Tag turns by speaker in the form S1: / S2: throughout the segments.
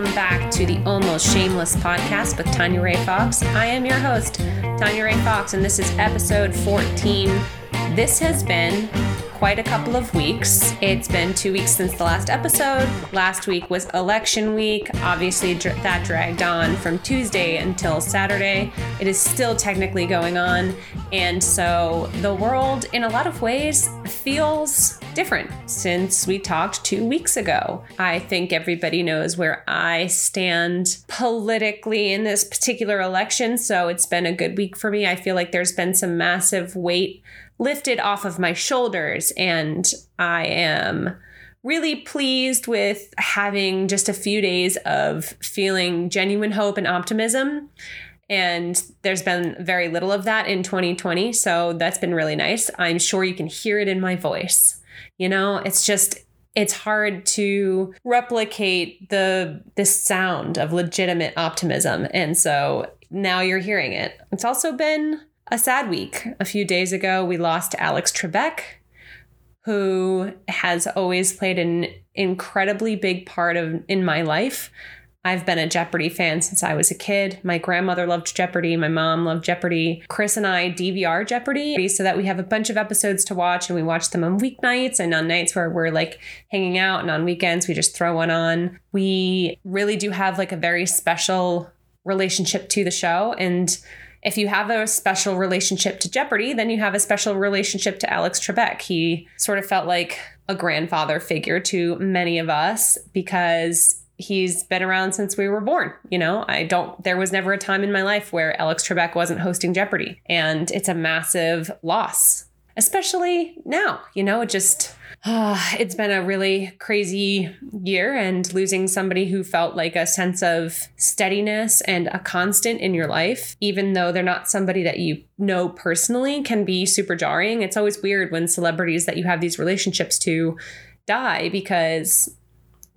S1: Welcome back to the Almost Shameless podcast with Tanya Ray Fox. I am your host, Tanya Ray Fox, and this is episode 14. This has been quite a couple of weeks. It's been two weeks since the last episode. Last week was election week. Obviously, dr- that dragged on from Tuesday until Saturday. It is still technically going on. And so the world, in a lot of ways, feels different since we talked two weeks ago. I think everybody knows where I stand politically in this particular election. So it's been a good week for me. I feel like there's been some massive weight lifted off of my shoulders. And I am really pleased with having just a few days of feeling genuine hope and optimism. And there's been very little of that in 2020. So that's been really nice. I'm sure you can hear it in my voice. You know, it's just, it's hard to replicate the this sound of legitimate optimism and so now you're hearing it it's also been a sad week. A few days ago, we lost Alex Trebek, who has always played an incredibly big part of in my life. I've been a Jeopardy fan since I was a kid. My grandmother loved Jeopardy. My mom loved Jeopardy. Chris and I DVR Jeopardy so that we have a bunch of episodes to watch and we watch them on weeknights and on nights where we're like hanging out and on weekends we just throw one on. We really do have like a very special relationship to the show and if you have a special relationship to Jeopardy, then you have a special relationship to Alex Trebek. He sort of felt like a grandfather figure to many of us because he's been around since we were born. You know, I don't, there was never a time in my life where Alex Trebek wasn't hosting Jeopardy. And it's a massive loss, especially now. You know, it just, uh, it's been a really crazy year, and losing somebody who felt like a sense of steadiness and a constant in your life, even though they're not somebody that you know personally, can be super jarring. It's always weird when celebrities that you have these relationships to die because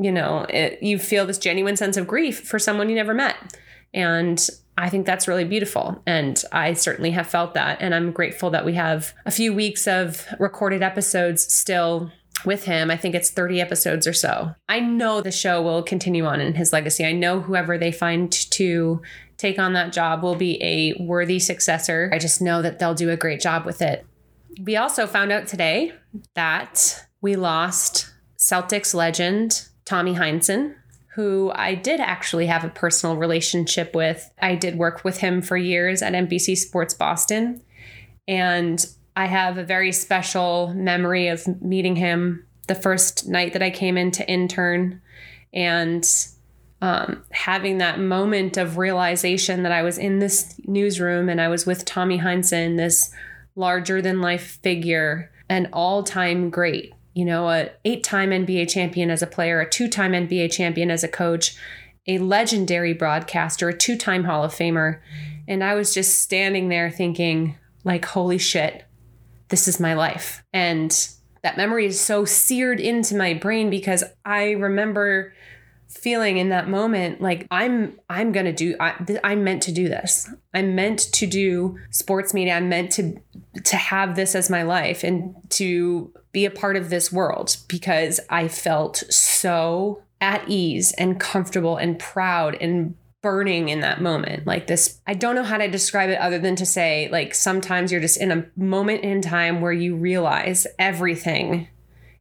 S1: you know it, you feel this genuine sense of grief for someone you never met and I think that's really beautiful. And I certainly have felt that. And I'm grateful that we have a few weeks of recorded episodes still with him. I think it's 30 episodes or so. I know the show will continue on in his legacy. I know whoever they find to take on that job will be a worthy successor. I just know that they'll do a great job with it. We also found out today that we lost Celtics legend Tommy Heinsohn who I did actually have a personal relationship with. I did work with him for years at NBC Sports Boston. And I have a very special memory of meeting him the first night that I came in to intern and um, having that moment of realization that I was in this newsroom and I was with Tommy Heinsohn, this larger than life figure, an all time great you know, a eight-time NBA champion as a player, a two-time NBA champion as a coach, a legendary broadcaster, a two-time Hall of Famer. And I was just standing there thinking, like, holy shit, this is my life. And that memory is so seared into my brain because I remember feeling in that moment like i'm i'm gonna do I, i'm meant to do this. I'm meant to do sports media. I'm meant to to have this as my life and to be a part of this world because i felt so at ease and comfortable and proud and burning in that moment. Like this i don't know how to describe it other than to say like sometimes you're just in a moment in time where you realize everything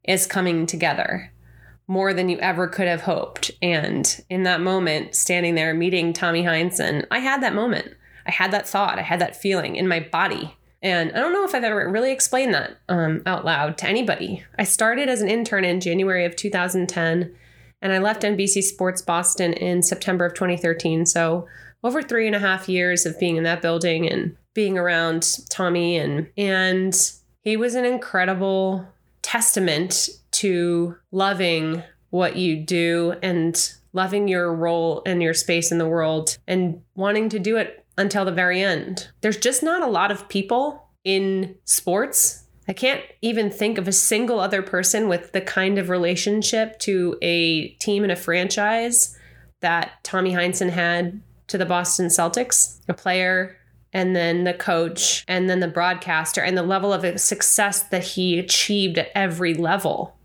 S1: is coming together more than you ever could have hoped. And in that moment, standing there meeting Tommy Heinsohn, I had that moment. I had that thought. I had that feeling in my body. And I don't know if I've ever really explained that um, out loud to anybody. I started as an intern in January of 2010, and I left NBC Sports Boston in September of 2013. So over three and a half years of being in that building and being around Tommy and and he was an incredible testament to loving what you do and loving your role and your space in the world and wanting to do it until the very end. There's just not a lot of people in sports. I can't even think of a single other person with the kind of relationship to a team and a franchise that Tommy Heinsohn had to the Boston Celtics, a player and then the coach and then the broadcaster and the level of success that he achieved at every level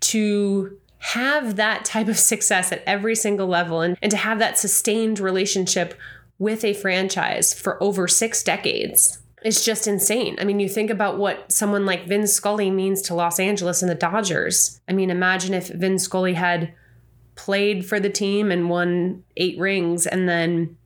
S1: to have that type of success at every single level and, and to have that sustained relationship with a franchise for over six decades is just insane. I mean, you think about what someone like Vin Scully means to Los Angeles and the Dodgers. I mean, imagine if Vin Scully had played for the team and won eight rings and then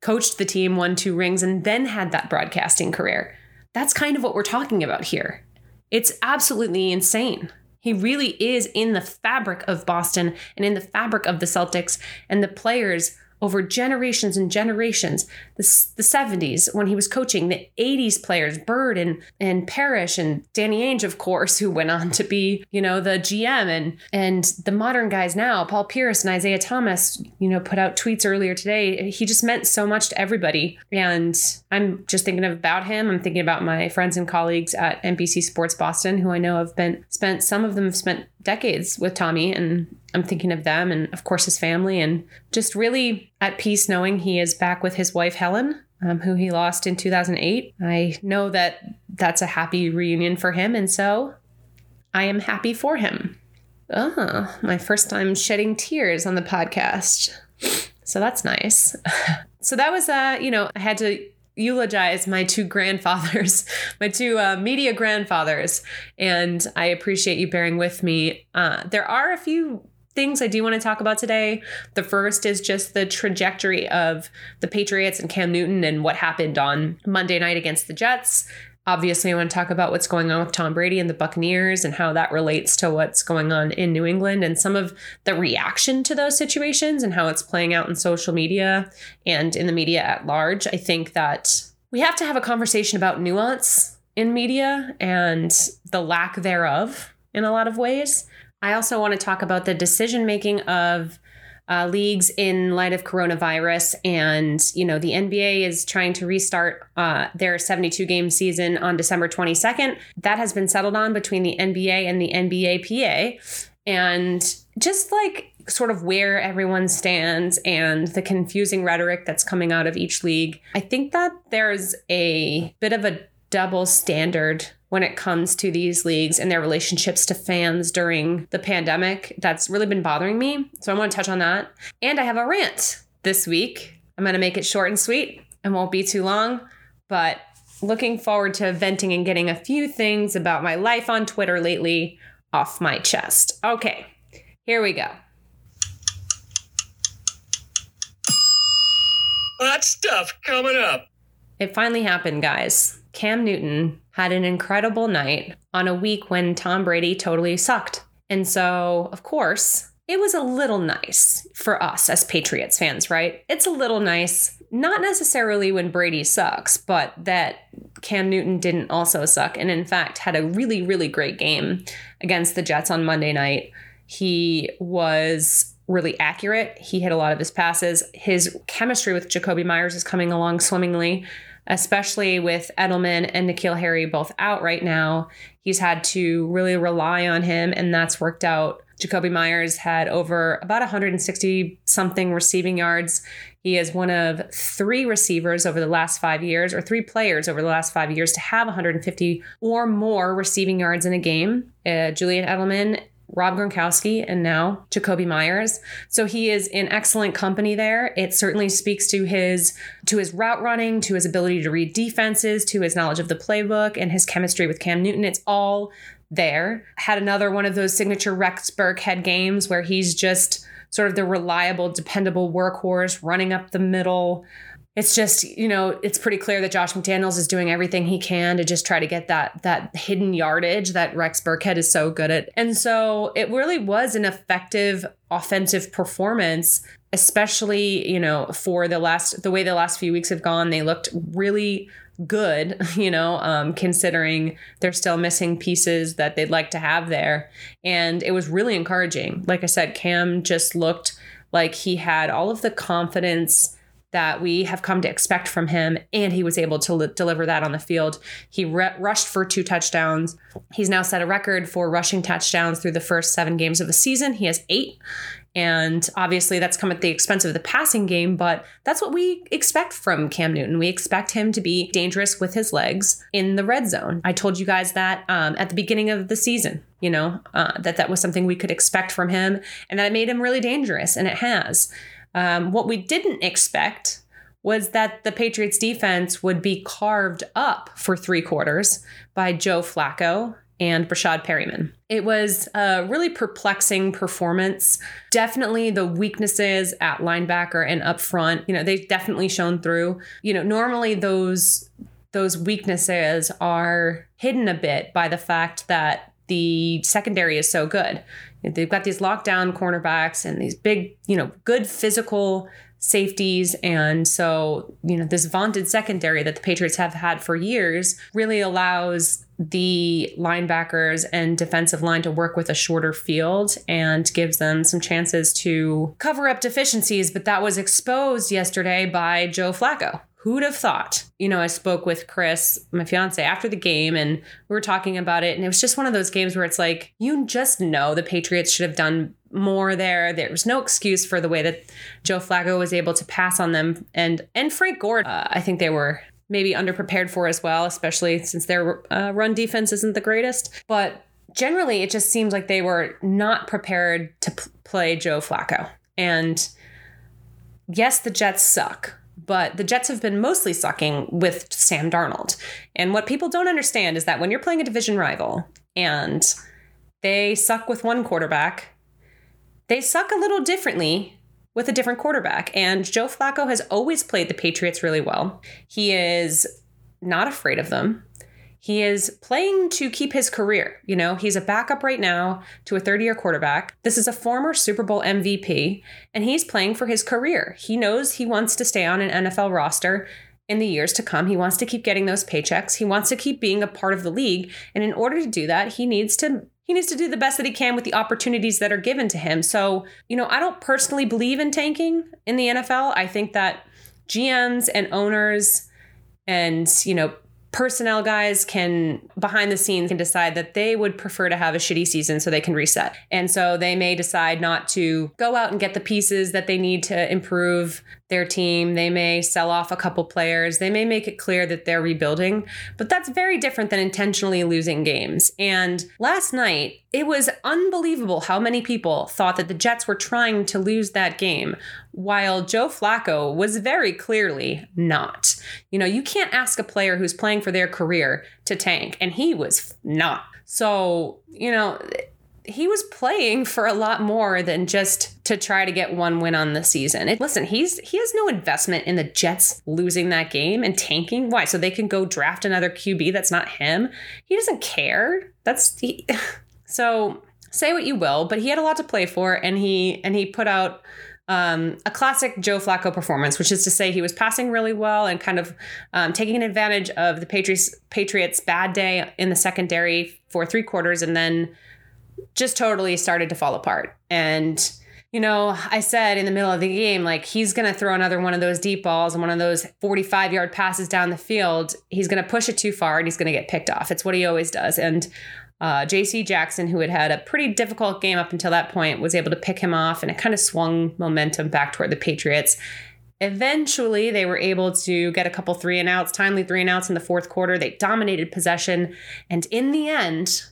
S1: coached the team, won two rings, and then had that broadcasting career. That's kind of what we're talking about here. It's absolutely insane. He really is in the fabric of Boston and in the fabric of the Celtics, and the players over generations and generations. The, the 70s, when he was coaching, the 80s players, Bird and, and Parish and Danny Ainge, of course, who went on to be, you know, the GM and and the modern guys now, Paul Pierce and Isaiah Thomas, you know, put out tweets earlier today. He just meant so much to everybody. And I'm just thinking about him. I'm thinking about my friends and colleagues at NBC Sports Boston, who I know have been spent, some of them have spent decades with Tommy and I'm thinking of them and, of course, his family, and just really at peace knowing he is back with his wife, Helen, um, who he lost in 2008. I know that that's a happy reunion for him, and so I am happy for him. Uh, oh, my first time shedding tears on the podcast. So that's nice. so that was, uh, you know, I had to eulogize my two grandfathers, my two uh, media grandfathers, and I appreciate you bearing with me. Uh, there are a few things I do want to talk about today. The first is just the trajectory of the Patriots and Cam Newton and what happened on Monday night against the Jets. Obviously, I want to talk about what's going on with Tom Brady and the Buccaneers and how that relates to what's going on in New England and some of the reaction to those situations and how it's playing out in social media and in the media at large. I think that we have to have a conversation about nuance in media and the lack thereof in a lot of ways. I also want to talk about the decision making of uh, leagues in light of coronavirus, and you know the NBA is trying to restart uh, their 72 game season on December 22nd. That has been settled on between the NBA and the NBAPA, and just like sort of where everyone stands and the confusing rhetoric that's coming out of each league, I think that there's a bit of a double standard when it comes to these leagues and their relationships to fans during the pandemic. That's really been bothering me. So I want to touch on that. And I have a rant this week. I'm going to make it short and sweet and won't be too long, but looking forward to venting and getting a few things about my life on Twitter lately off my chest. Okay, here we go.
S2: Hot stuff coming up.
S1: It finally happened, guys. Cam Newton had an incredible night on a week when Tom Brady totally sucked. And so, of course, it was a little nice for us as Patriots fans, right? It's a little nice, not necessarily when Brady sucks, but that Cam Newton didn't also suck. And in fact, had a really, really great game against the Jets on Monday night. He was really accurate. He hit a lot of his passes. His chemistry with Jakobi Meyers is coming along swimmingly especially with Edelman and N'Keal Harry both out right now. He's had to really rely on him, and that's worked out. Jakobi Meyers had over about 160 something receiving yards. He is one of three receivers over the last five years, or three players over the last five years to have 150 or more receiving yards in a game. Uh, Julian Edelman Rob Gronkowski and now Jakobi Meyers. So he is in excellent company there. It certainly speaks to his to his route running, to his ability to read defenses, to his knowledge of the playbook and his chemistry with Cam Newton. It's all there. Had another one of those signature Rex Burkhead games where he's just sort of the reliable, dependable workhorse running up the middle, it's just you know it's pretty clear that Josh McDaniels is doing everything he can to just try to get that that hidden yardage that Rex Burkhead is so good at. And so it really was an effective offensive performance especially you know for the last the way the last few weeks have gone they looked really good you know um, considering they're still missing pieces that they'd like to have there and it was really encouraging like i said cam just looked like he had all of the confidence that we have come to expect from him, and he was able to li- deliver that on the field. He re- rushed for two touchdowns. He's now set a record for rushing touchdowns through the first seven games of the season. He has eight. And obviously, that's come at the expense of the passing game, but that's what we expect from Cam Newton. We expect him to be dangerous with his legs in the red zone. I told you guys that um, at the beginning of the season, you know, uh, that that was something we could expect from him and that it made him really dangerous, and it has. Um, what we didn't expect was that the Patriots defense would be carved up for three quarters by Joe Flacco and Breshad Perriman. It was a really perplexing performance. Definitely the weaknesses at linebacker and up front, you know, they've definitely shown through. You know, normally those those weaknesses are hidden a bit by the fact that the secondary is so good. They've got these lockdown cornerbacks and these big, you know, good physical safeties. And so, you know, this vaunted secondary that the Patriots have had for years really allows the linebackers and defensive line to work with a shorter field and gives them some chances to cover up deficiencies. But that was exposed yesterday by Joe Flacco. Who'd have thought? You know, I spoke with Chris, my fiance, after the game, and we were talking about it. And it was just one of those games where it's like, you just know the Patriots should have done more there. There was no excuse for the way that Joe Flacco was able to pass on them. And and Frank Gore, uh, I think they were maybe underprepared for as well, especially since their uh, run defense isn't the greatest. But generally, it just seems like they were not prepared to p- play Joe Flacco. And yes, the Jets suck, but the Jets have been mostly sucking with Sam Darnold. And what people don't understand is that when you're playing a division rival and they suck with one quarterback, they suck a little differently with a different quarterback. And Joe Flacco has always played the Patriots really well. He is not afraid of them. He is playing to keep his career. You know, he's a backup right now to a 30 year quarterback. This is a former Super Bowl MVP, and he's playing for his career. He knows he wants to stay on an NFL roster in the years to come. He wants to keep getting those paychecks. He wants to keep being a part of the league. And in order to do that, he needs to he needs to do the best that he can with the opportunities that are given to him. So, you know, I don't personally believe in tanking in the NFL. I think that GMs and owners and, you know, personnel guys can behind the scenes can decide that they would prefer to have a shitty season so they can reset. And so they may decide not to go out and get the pieces that they need to improve their team. They may sell off a couple players. They may make it clear that they're rebuilding, but that's very different than intentionally losing games. And last night, it was unbelievable how many people thought that the Jets were trying to lose that game, while Joe Flacco was very clearly not. You know, you can't ask a player who's playing for their career to tank, and he was not. So, you know, he was playing for a lot more than just to try to get one win on the season. It, listen, he's he has no investment in the Jets losing that game and tanking. Why? So they can go draft another QB that's not him. He doesn't care. That's he, so say what you will, but he had a lot to play for, and he and he put out um, a classic Joe Flacco performance, which is to say he was passing really well and kind of um, taking advantage of the Patriots Patriots bad day in the secondary for three quarters, and then just totally started to fall apart. And, you know, I said in the middle of the game, like, he's going to throw another one of those deep balls and one of those 45 yard passes down the field. He's going to push it too far and he's going to get picked off. It's what he always does. And, uh, JC Jackson, who had had a pretty difficult game up until that point, was able to pick him off and it kind of swung momentum back toward the Patriots. Eventually, they were able to get a couple three and outs, timely three and outs in the fourth quarter. They dominated possession. And in the end,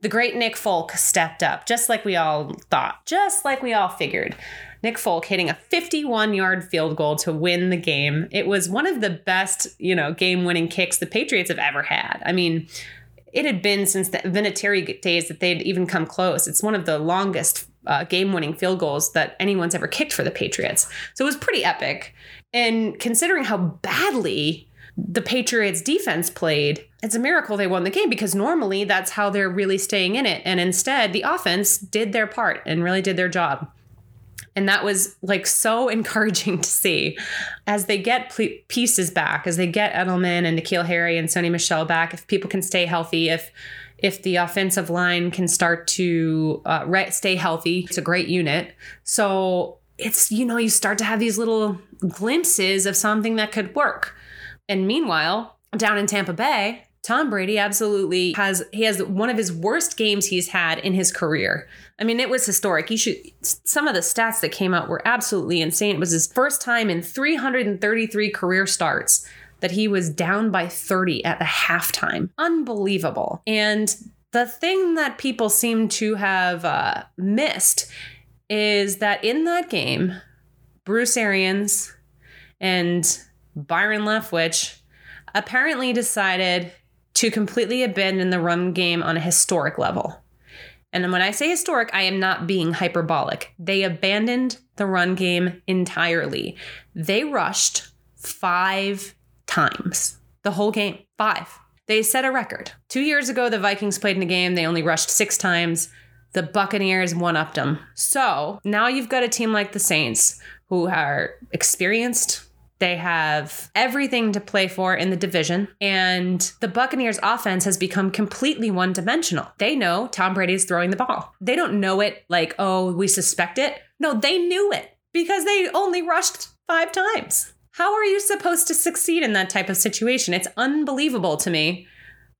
S1: the great Nick Folk stepped up, just like we all thought, just like we all figured. Nick Folk hitting a 51 yard field goal to win the game. It was one of the best, you know, game winning kicks the Patriots have ever had. I mean, it had been since the Vinatieri days that they'd even come close. It's one of the longest uh, game winning field goals that anyone's ever kicked for the Patriots. So it was pretty epic. And considering how badly the Patriots defense played, it's a miracle they won the game because normally that's how they're really staying in it. And instead, the offense did their part and really did their job. And that was like so encouraging to see as they get pieces back, as they get Edelman and N'Keal Harry and Sony Michel back, if people can stay healthy, if if the offensive line can start to uh, stay healthy, it's a great unit. So it's, you know, you start to have these little glimpses of something that could work. And meanwhile, down in Tampa Bay, Tom Brady absolutely has he has one of his worst games he's had in his career. I mean, it was historic. You should some of the stats that came out were absolutely insane. It was his first time in 333 career starts that he was down by 30 at the halftime. Unbelievable. And the thing that people seem to have uh, missed is that in that game, Bruce Arians and Byron Leftwich apparently decided to completely abandon the run game on a historic level. And when I say historic, I am not being hyperbolic. They abandoned the run game entirely. They rushed five times the whole game. Five. They set a record. Two years ago, the Vikings played in a game, they only rushed six times. The Buccaneers one upped them. So now you've got a team like the Saints who are experienced, they have everything to play for in the division. And the Buccaneers offense has become completely one dimensional. They know Tom Brady is throwing the ball. They don't know it like, oh, we suspect it. No, they knew it because they only rushed five times. How are you supposed to succeed in that type of situation? It's unbelievable to me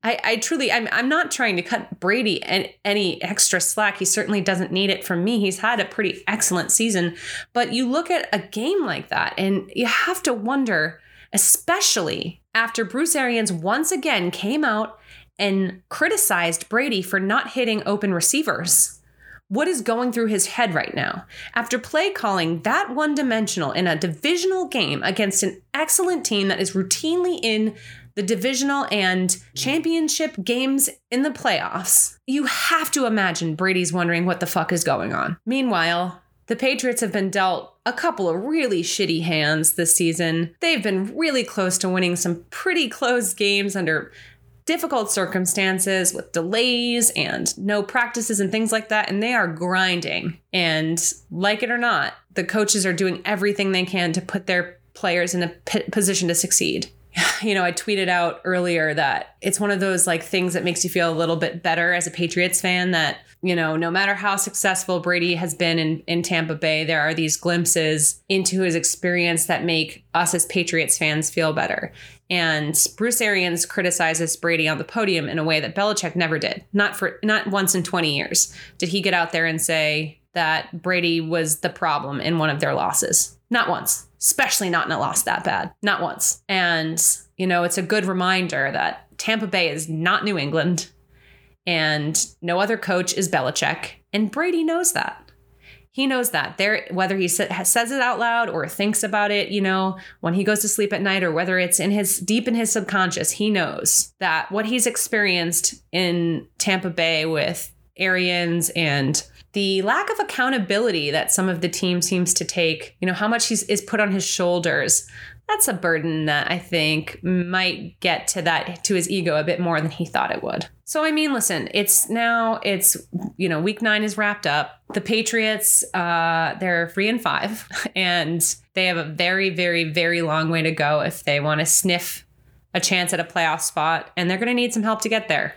S1: I, I truly, I'm, I'm not trying to cut Brady any, any extra slack. He certainly doesn't need it from me. He's had a pretty excellent season. But you look at a game like that and you have to wonder, especially after Bruce Arians once again came out and criticized Brady for not hitting open receivers. What is going through his head right now? After play calling that one dimensional in a divisional game against an excellent team that is routinely in the divisional and championship games in the playoffs, you have to imagine Brady's wondering what the fuck is going on. Meanwhile, the Patriots have been dealt a couple of really shitty hands this season. They've been really close to winning some pretty close games under difficult circumstances with delays and no practices and things like that. And they are grinding. And like it or not, the coaches are doing everything they can to put their players in a p- position to succeed. you know, I tweeted out earlier that it's one of those like things that makes you feel a little bit better as a Patriots fan that, you know, no matter how successful Brady has been in, in Tampa Bay, there are these glimpses into his experience that make us as Patriots fans feel better. And Bruce Arians criticizes Brady on the podium in a way that Belichick never did. Not for not once in 20 years did he get out there and say that Brady was the problem in one of their losses. Not once especially not in a loss that bad, not once. And, you know, it's a good reminder that Tampa Bay is not New England and no other coach is Belichick. And Brady knows that. He knows that. There, whether he says it out loud or thinks about it, you know, when he goes to sleep at night, or whether it's in his deep in his subconscious, he knows that what he's experienced in Tampa Bay with Arians and the lack of accountability that some of the team seems to take, you know, how much he's, is put on his shoulders. That's a burden that I think might get to that to his ego a bit more than he thought it would. So I mean, listen, it's now it's you know week nine is wrapped up. The Patriots, uh, they're three and five, and they have a very, very, very long way to go if they want to sniff a chance at a playoff spot, and they're going to need some help to get there.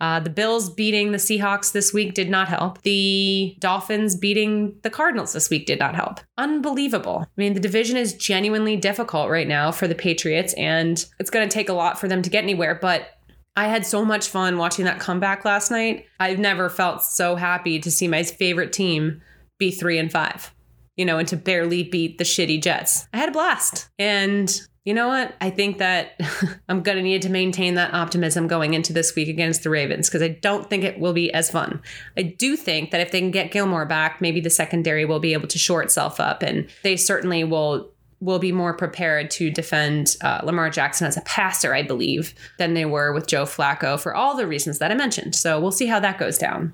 S1: Uh, the Bills beating the Seahawks this week did not help. The Dolphins beating the Cardinals this week did not help. Unbelievable. I mean, the division is genuinely difficult right now for the Patriots, and it's going to take a lot for them to get anywhere. But I had so much fun watching that comeback last night. I've never felt so happy to see my favorite team be three and five, you know, and to barely beat the shitty Jets. I had a blast. And you know what? I think that I'm going to need to maintain that optimism going into this week against the Ravens because I don't think it will be as fun. I do think that if they can get Gilmore back, maybe the secondary will be able to shore itself up and they certainly will will be more prepared to defend uh, Lamar Jackson as a passer, I believe, than they were with Joe Flacco for all the reasons that I mentioned. So we'll see how that goes down.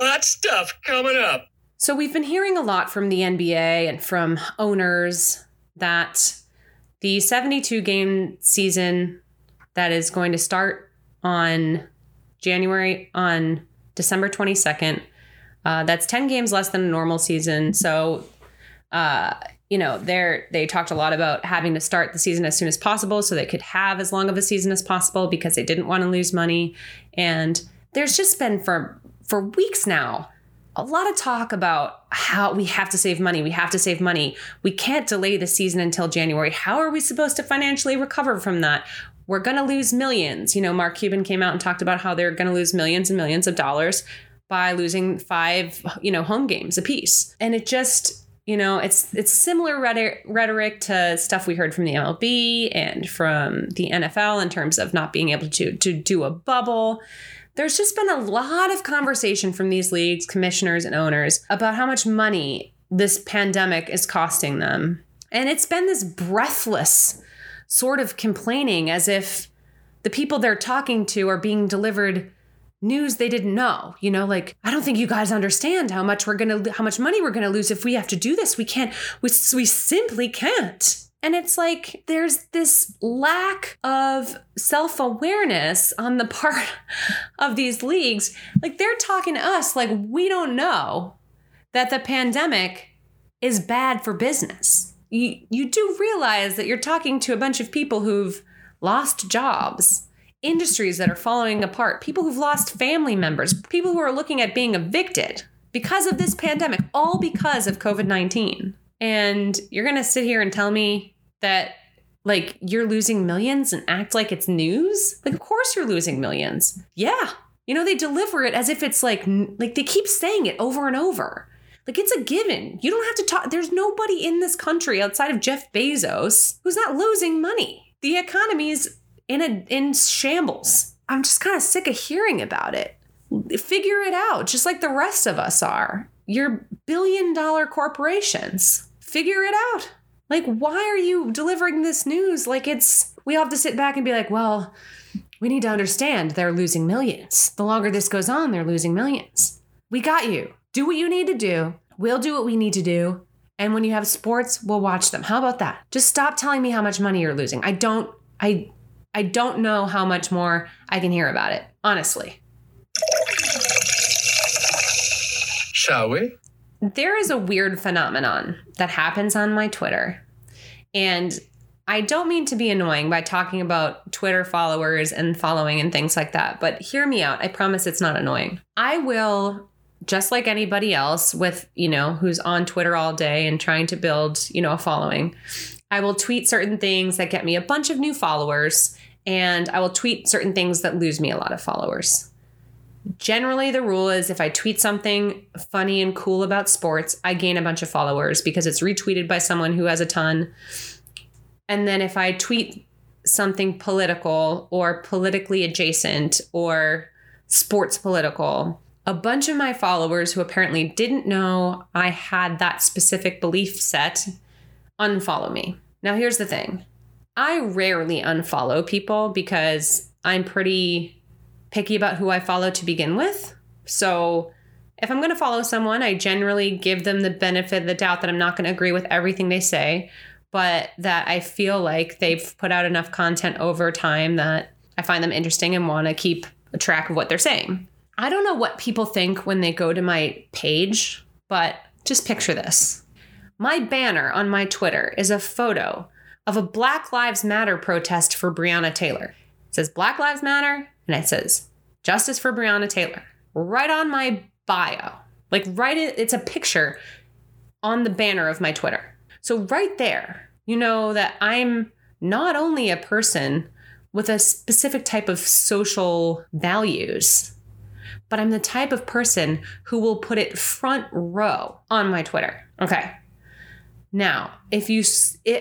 S2: Hot stuff coming up.
S1: So we've been hearing a lot from the NBA and from owners that the 72 game season that is going to start on January on December 22nd. Uh, that's 10 games less than a normal season. So, uh, you know, they they talked a lot about having to start the season as soon as possible so they could have as long of a season as possible because they didn't want to lose money. And there's just been for for weeks now a lot of talk about how we have to save money. We have to save money. We can't delay the season until January. How are we supposed to financially recover from that? We're going to lose millions. You know, Mark Cuban came out and talked about how they're going to lose millions and millions of dollars by losing five, you know, home games apiece. And it just, you know, it's it's similar rhetoric to stuff we heard from the MLB and from the NFL in terms of not being able to to do a bubble there's just been a lot of conversation from these leagues, commissioners, and owners about how much money this pandemic is costing them. And it's been this breathless sort of complaining as if the people they're talking to are being delivered news they didn't know. You know, like, I don't think you guys understand how much we're to, how much money we're to lose if we have to do this. We can't, we, we simply can't. And it's like there's this lack of self awareness on the part of these leagues. Like they're talking to us like we don't know that the pandemic is bad for business. You, you do realize that you're talking to a bunch of people who've lost jobs, industries that are falling apart, people who've lost family members, people who are looking at being evicted because of this pandemic, all because of COVID 19. And you're going to sit here and tell me that like you're losing millions and act like it's news? Like of course you're losing millions. Yeah. You know they deliver it as if it's like like they keep saying it over and over. Like it's a given. You don't have to talk there's nobody in this country outside of Jeff Bezos who's not losing money. The economy's in a in shambles. I'm just kind of sick of hearing about it. Figure it out just like the rest of us are. You're billion dollar corporations. Figure it out. Like, why are you delivering this news? Like, it's, we all have to sit back and be like, well, we need to understand they're losing millions. The longer this goes on, they're losing millions. We got you. Do what you need to do. We'll do what we need to do. And when you have sports, we'll watch them. How about that? Just stop telling me how much money you're losing. I don't, I, I don't know how much more I can hear about it, honestly.
S2: Shall we?
S1: There is a weird phenomenon that happens on my Twitter. And I don't mean to be annoying by talking about Twitter followers and following and things like that, but hear me out. I promise it's not annoying. I will just like anybody else with, you know, who's on Twitter all day and trying to build, you know, a following. I will tweet certain things that get me a bunch of new followers and I will tweet certain things that lose me a lot of followers. Generally, the rule is if I tweet something funny and cool about sports, I gain a bunch of followers because it's retweeted by someone who has a ton. And then if I tweet something political or politically adjacent or sports political, a bunch of my followers who apparently didn't know I had that specific belief set unfollow me. Now, here's the thing I rarely unfollow people because I'm pretty picky about who I follow to begin with. So if I'm going to follow someone, I generally give them the benefit of the doubt that I'm not going to agree with everything they say, but that I feel like they've put out enough content over time that I find them interesting and want to keep track of what they're saying. I don't know what people think when they go to my page, but just picture this. My banner on my Twitter is a photo of a Black Lives Matter protest for Breonna Taylor. It says Black Lives Matter, and it says justice for Breonna Taylor right on my bio. Like right it, it's a picture on the banner of my Twitter. So right there, you know that I'm not only a person with a specific type of social values, but I'm the type of person who will put it front row on my Twitter. Okay. Now, if you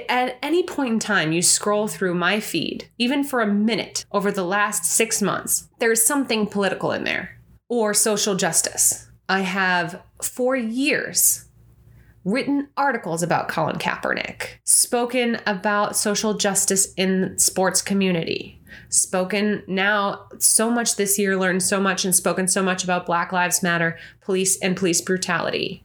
S1: at any point in time you scroll through my feed, even for a minute over the last six months, there's something political in there or social justice. I have for years written articles about Colin Kaepernick, spoken about social justice in sports community, spoken now so much this year, learned so much and spoken so much about Black Lives Matter, police and police brutality.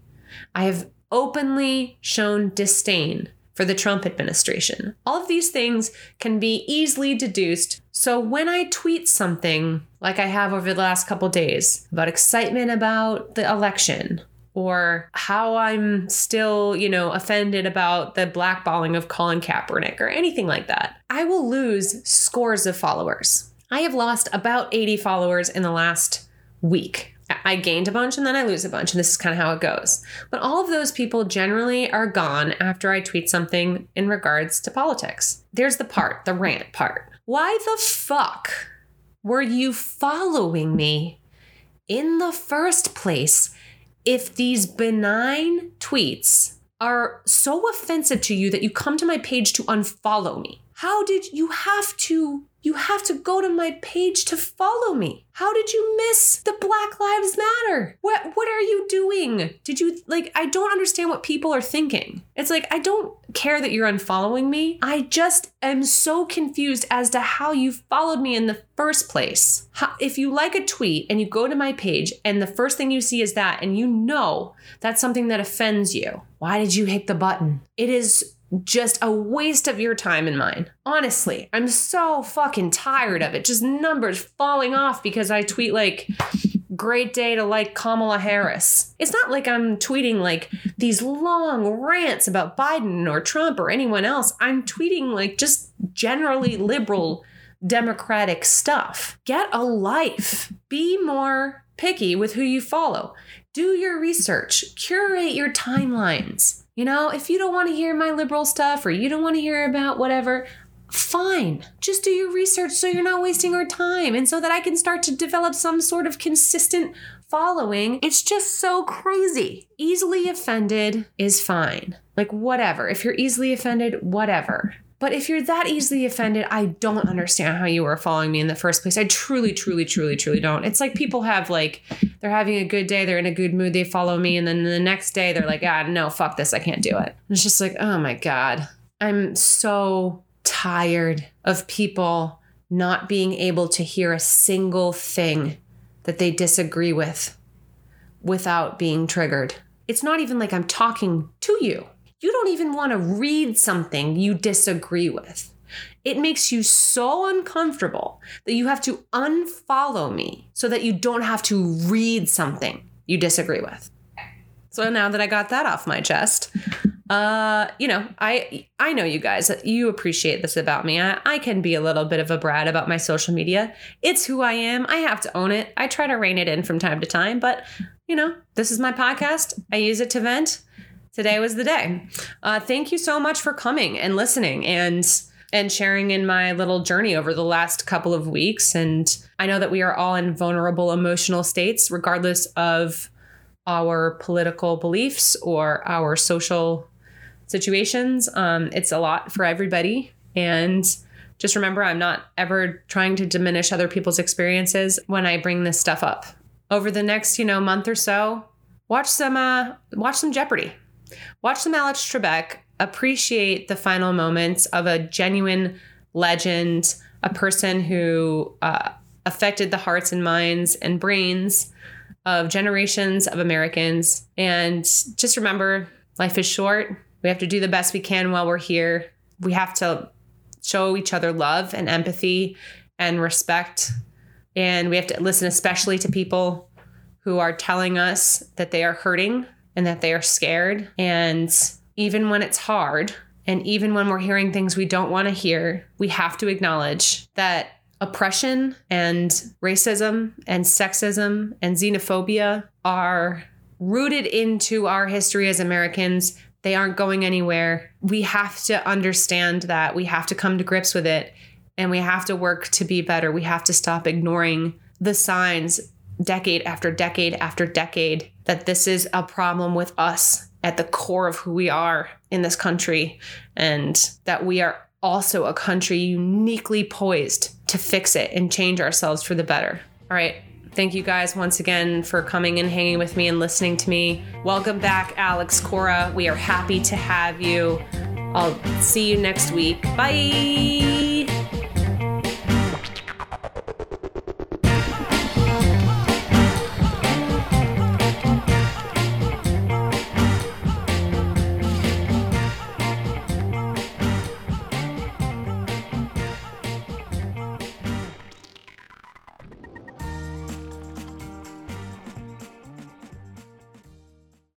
S1: I have openly shown disdain for the Trump administration. All of these things can be easily deduced. So when I tweet something like I have over the last couple days about excitement about the election or how I'm still, you know, offended about the blackballing of Colin Kaepernick or anything like that, I will lose scores of followers. I have lost about 80 followers in the last week I gained a bunch and then I lose a bunch, and this is kind of how it goes. But all of those people generally are gone after I tweet something in regards to politics. There's the part, the rant part. Why the fuck were you following me in the first place if these benign tweets are so offensive to you that you come to my page to unfollow me? How did you have to you have to go to my page to follow me. How did you miss the Black Lives Matter? What what are you doing? Did you like I don't understand what people are thinking. It's like I don't care that you're unfollowing me. I just am so confused as to how you followed me in the first place. How, if you like a tweet and you go to my page and the first thing you see is that and you know that's something that offends you, why did you hit the button? It is just a waste of your time and mine. Honestly, I'm so fucking tired of it. Just numbers falling off because I tweet like, great day to like Kamala Harris. It's not like I'm tweeting like these long rants about Biden or Trump or anyone else. I'm tweeting like just generally liberal democratic stuff. Get a life. Be more picky with who you follow. Do your research, curate your timelines. You know, if you don't want to hear my liberal stuff or you don't want to hear about whatever, fine. Just do your research so you're not wasting our time and so that I can start to develop some sort of consistent following. It's just so crazy. Easily offended is fine. Like, whatever. If you're easily offended, whatever. But if you're that easily offended, I don't understand how you were following me in the first place. I truly, truly, truly, truly don't. It's like people have like, they're having a good day, they're in a good mood, they follow me, and then the next day they're like, ah, no, fuck this, I can't do it. And it's just like, oh my God. I'm so tired of people not being able to hear a single thing that they disagree with without being triggered. It's not even like I'm talking to you you don't even want to read something you disagree with. It makes you so uncomfortable that you have to unfollow me so that you don't have to read something you disagree with. So now that I got that off my chest, uh, you know, I I know you guys you appreciate this about me. I, I can be a little bit of a brat about my social media. It's who I am. I have to own it. I try to rein it in from time to time, but you know, this is my podcast. I use it to vent today was the day. Uh, thank you so much for coming and listening and and sharing in my little journey over the last couple of weeks. And I know that we are all in vulnerable emotional states, regardless of our political beliefs or our social situations. Um, it's a lot for everybody. And just remember, I'm not ever trying to diminish other people's experiences when I bring this stuff up. Over the next, you know, month or so, watch some uh, watch some Jeopardy Watch some Alex Trebek appreciate the final moments of a genuine legend, a person who uh, affected the hearts and minds and brains of generations of Americans. And just remember, life is short. We have to do the best we can while we're here. We have to show each other love and empathy and respect. And we have to listen, especially to people who are telling us that they are hurting and that they are scared. And even when it's hard, and even when we're hearing things we don't want to hear, we have to acknowledge that oppression and racism and sexism and xenophobia are rooted into our history as Americans. They aren't going anywhere. We have to understand that. We have to come to grips with it and we have to work to be better. We have to stop ignoring the signs decade after decade after decade that this is a problem with us at the core of who we are in this country and that we are also a country uniquely poised to fix it and change ourselves for the better. All right. Thank you guys once again for coming and hanging with me and listening to me. Welcome back, Alex Cora. We are happy to have you. I'll see you next week. Bye.